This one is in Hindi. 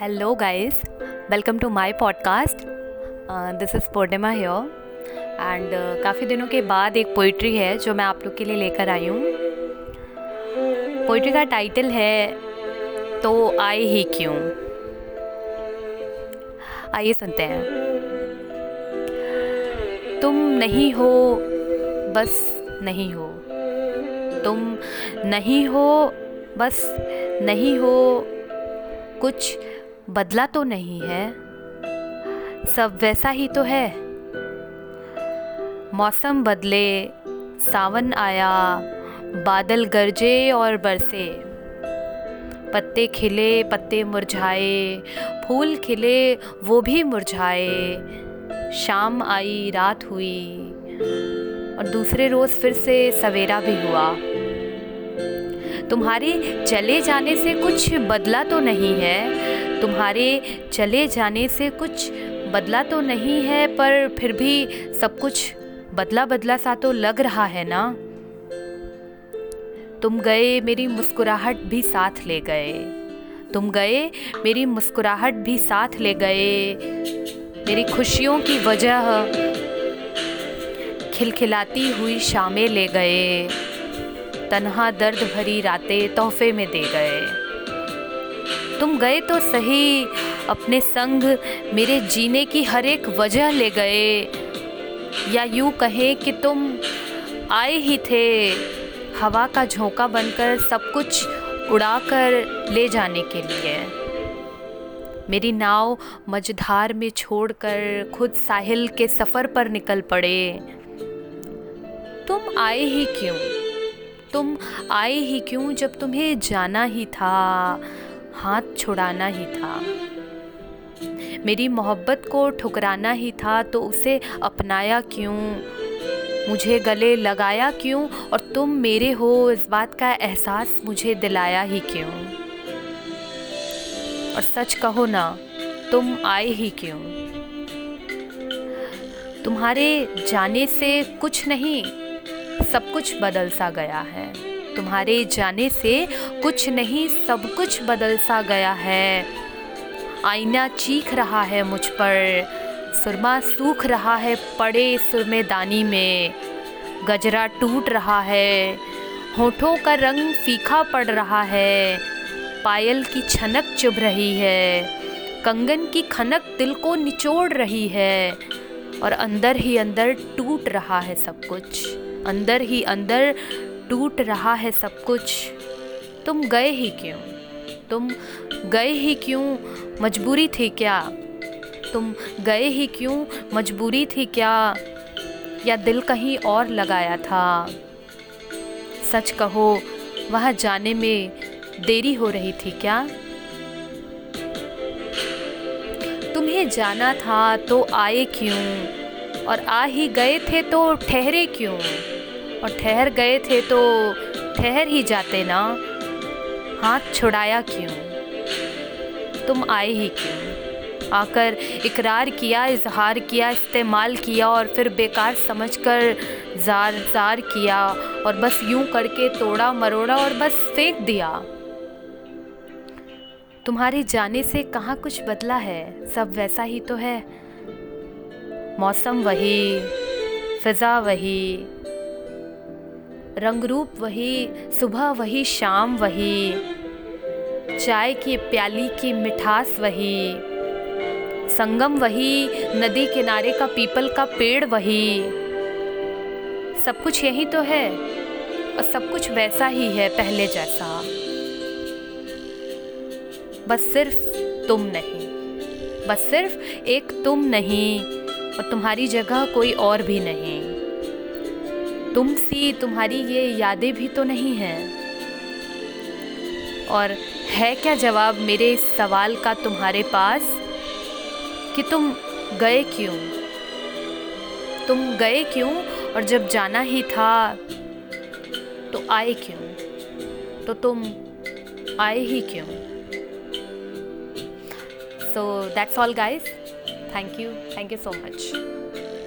Hello guys welcome to my podcast this is Purnima here and काफ़ी दिनों के बाद एक पोइट्री है जो मैं आप लोग के लिए लेकर आई हूँ। पोइट्री का टाइटल है तो आए ही क्यों? आइए सुनते हैं। तुम नहीं हो, बस नहीं हो। तुम नहीं हो, बस नहीं हो, कुछ बदला तो नहीं है। सब वैसा ही तो है। मौसम बदले, सावन आया, बादल गरजे और बरसे। पत्ते खिले, पत्ते मुरझाए, फूल खिले, वो भी मुरझाए। शाम आई, रात हुई, और दूसरे रोज़ फिर से सवेरा भी हुआ। तुम्हारे चले जाने से कुछ बदला तो नहीं है तुम्हारे चले जाने से कुछ बदला तो नहीं है, पर फिर भी सब कुछ बदला बदला सा तो लग रहा है ना? तुम गए, मेरी मुस्कुराहट भी साथ ले गए। तुम गए, मेरी मुस्कुराहट भी साथ ले गए। मेरी खुशियों की वजह खिलखिलाती हुई शामें ले गए। तन्हा दर्द भरी रातें तोहफे में दे गए। तुम गए तो सही, अपने संग मेरे जीने की हर एक वजह ले गए। या यूँ कहें कि तुम आए ही थे, हवा का झोंका बनकर सब कुछ उड़ाकर ले जाने के लिए। मेरी नाव मझधार में छोड़कर खुद साहिल के सफ़र पर निकल पड़े। तुम आए ही क्यों? तुम आए ही क्यों जब तुम्हें जाना ही था? हाथ छुड़ाना ही था। मेरी मोहब्बत को ठुकराना ही था तो उसे अपनाया क्यों? मुझे गले लगाया क्यों? और तुम मेरे हो, इस बात का एहसास मुझे दिलाया ही क्यों? और सच कहो ना, तुम आए ही क्यों? तुम्हारे जाने से कुछ नहीं, सब कुछ बदल सा गया है। तुम्हारे जाने से कुछ नहीं, सब कुछ बदल सा गया है। आईना चीख रहा है मुझ पर, सुरमा सूख रहा है पड़े सुरमेदानी में। गजरा टूट रहा है, होठों का रंग फीका पड़ रहा है। पायल की छनक चुभ रही है, कंगन की खनक दिल को निचोड़ रही है। और अंदर ही अंदर टूट रहा है सब कुछ, अंदर ही अंदर टूट रहा है सब कुछ। तुम गए ही क्यों? तुम गए ही क्यों? मजबूरी थी क्या? तुम गए ही क्यों? मजबूरी थी क्या? या दिल कहीं और लगाया था? सच कहो, वहाँ जाने में देरी हो रही थी क्या? तुम्हें जाना था तो आए क्यों? और आ ही गए थे तो ठहरे क्यों? और ठहर गए थे तो ठहर ही जाते ना। हाथ छुड़ाया क्यों? तुम आए ही क्यों? आकर इकरार किया, इजहार किया, इस्तेमाल किया और फिर बेकार समझकर जार जार किया और बस यूँ करके तोड़ा, मरोड़ा और बस फेंक दिया। तुम्हारे जाने से कहाँ कुछ बदला है? सब वैसा ही तो है। मौसम वही, फ़िज़ा वही रंग रूप वही, सुबह वही, शाम वही। चाय की प्याली की मिठास वही। संगम वही, नदी किनारे का पीपल का पेड़ वही। सब कुछ यही तो है, और सब कुछ वैसा ही है पहले जैसा। बस सिर्फ़ तुम नहीं, बस सिर्फ़ एक तुम नहीं, और तुम्हारी जगह कोई और भी नहीं। तुम सी तुम्हारी ये यादें भी तो नहीं हैं। और है क्या जवाब मेरे इस सवाल का तुम्हारे पास? कि तुम गए क्यों? तुम गए क्यों? और जब जाना ही था तो आए क्यों? तो तुम आए ही क्यों? So that's all guys thank you thank you so much